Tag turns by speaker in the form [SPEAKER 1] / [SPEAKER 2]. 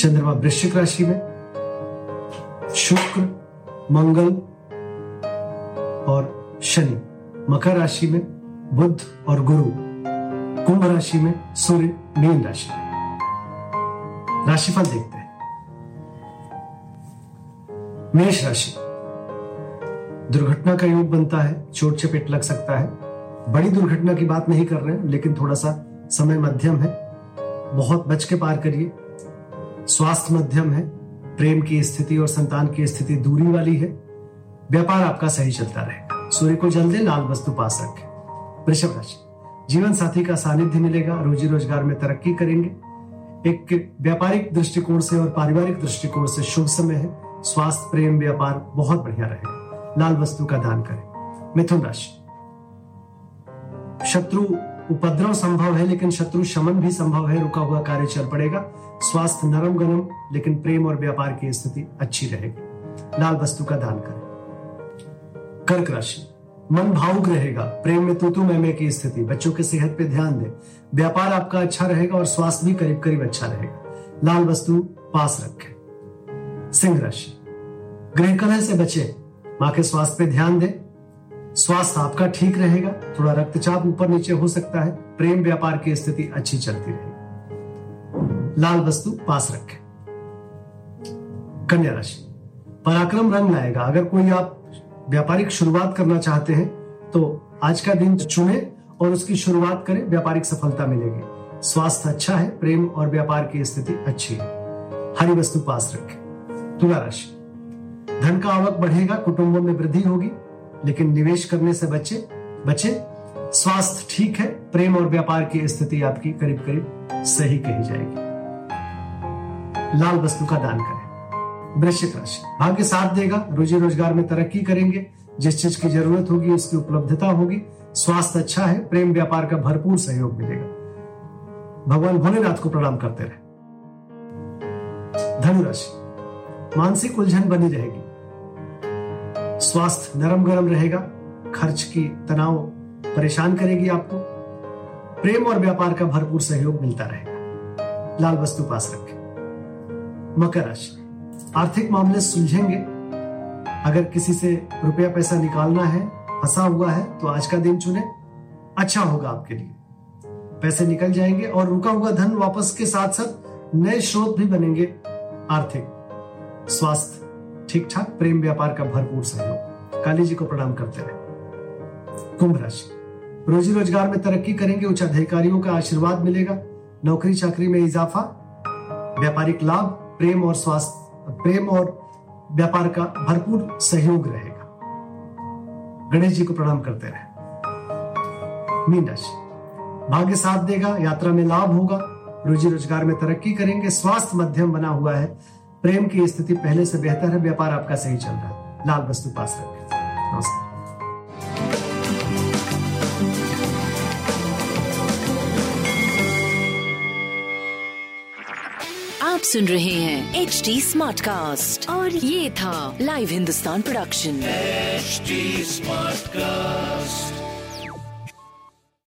[SPEAKER 1] चंद्रमा वृश्चिक राशि में, शुक्र, मंगल और शनि मकर राशि में बुद्ध और गुरु कुंभ राशि में, सूर्य मीन राशि में। राशिफल देखते हैं। मेष राशि। दुर्घटना का योग बनता है, चोट चपेट लग सकता है। बड़ी दुर्घटना की बात नहीं कर रहे हैं, लेकिन थोड़ा सा समय मध्यम है। बहुत बच के पार करिए। स्वास्थ्य मध्यम है, प्रेम की स्थिति और संतान की स्थिति दूरी वाली है, व्यापार आपका सही चलता रहेगा सूर्य को जल दे लाल वस्तु पास रखें वृषभ राशि, जीवन साथी का सानिध्य मिलेगा, रोजी रोज़गार में तरक्की करेंगे। एक व्यापारिक दृष्टिकोण से और पारिवारिक दृष्टिकोण से शुभ समय है। स्वास्थ्य, प्रेम, व्यापार बहुत बढ़िया रहेगा। लाल वस्तु का दान करें। मिथुन राशि, शत्रु उपद्रव संभव है, लेकिन शत्रु शमन भी संभव है, रुका हुआ कार्य चल पड़ेगा। स्वास्थ्य नरम गरम, लेकिन प्रेम और व्यापार की स्थिति अच्छी रहेगी। लाल वस्तु का दान करें। कर्क राशि, मन भावुक रहेगा, प्रेम में तूतू मैमे की स्थिति, बच्चों की सेहत पे ध्यान दें। व्यापार आपका अच्छा रहेगा और स्वास्थ्य भी करीब करीब अच्छा रहेगा। लाल वस्तु पास रखें। सिंह राशि गृह कलह से बचे, माँ के स्वास्थ्य पे ध्यान दें। स्वास्थ्य आपका ठीक रहेगा, थोड़ा रक्तचाप ऊपर नीचे हो सकता है, प्रेम व्यापार की स्थिति अच्छी चलती रहेगी। लाल वस्तु पास रखें। कन्या राशि, पराक्रम रंग लाएगा। अगर कोई आप व्यापारिक शुरुआत करना चाहते हैं तो आज का दिन चुने और उसकी शुरुआत करें, व्यापारिक सफलता मिलेगी। स्वास्थ्य अच्छा है, प्रेम और व्यापार की स्थिति अच्छी है। हरी वस्तु पास रखें। तुला राशि, धन का आवक बढ़ेगा, कुटुंबों में वृद्धि होगी लेकिन निवेश करने से बचे बचे। स्वास्थ्य ठीक है, प्रेम और व्यापार की स्थिति आपकी करीब करीब सही कही जाएगी। लाल वस्तु का दान करें। वृश्चिक राशि, भाग्य साथ देगा, रोजी रोज़गार में तरक्की करेंगे। जिस चीज़ की ज़रूरत होगी, उसकी उपलब्धता होगी। स्वास्थ्य अच्छा है, प्रेम व्यापार का भरपूर सहयोग मिलेगा। भगवान भोलेनाथ को प्रणाम करते रहे। धनुराशि मानसिक उलझन बनी रहेगी। स्वास्थ्य नरम गरम रहेगा, खर्च की तनाव परेशान करेगी आपको, प्रेम और व्यापार का भरपूर सहयोग मिलता रहेगा। लाल वस्तु पास रखें। मकर राशि। आर्थिक मामले सुलझेंगे। अगर किसी से रुपया पैसा निकालना है, फंसा हुआ है तो आज का दिन चुने। अच्छा होगा आपके लिए। पैसे निकल जाएँगे और रुका हुआ धन वापस के साथ साथ नए स्रोत भी बनेंगे आर्थिक। स्वास्थ्य ठीक ठाक प्रेम व्यापार का भरपूर सहयोग। काली जी को प्रणाम करते रहे। कुंभ राशि। रोजी रोज़गार में तरक्की करेंगे, उच्च अधिकारियों का आशीर्वाद मिलेगा, नौकरी चाकरी में इजाफा, व्यापारिक लाभ, प्रेम और स्वास्थ्य, प्रेम और व्यापार का भरपूर सहयोग रहेगा। गणेश जी को प्रणाम करते रहे। मीन राशि। भाग्य साथ देगा, यात्रा में लाभ होगा, रोजी रोज़गार में तरक्की करेंगे, स्वास्थ्य मध्यम बना हुआ है प्रेम की स्थिति पहले से बेहतर है व्यापार आपका सही चल रहा है। लाल वस्तु पास रखें। नमस्कार।
[SPEAKER 2] आप सुन रहे हैं एच डी स्मार्ट कास्ट और ये था live Hindustan production
[SPEAKER 3] smart Smartcast.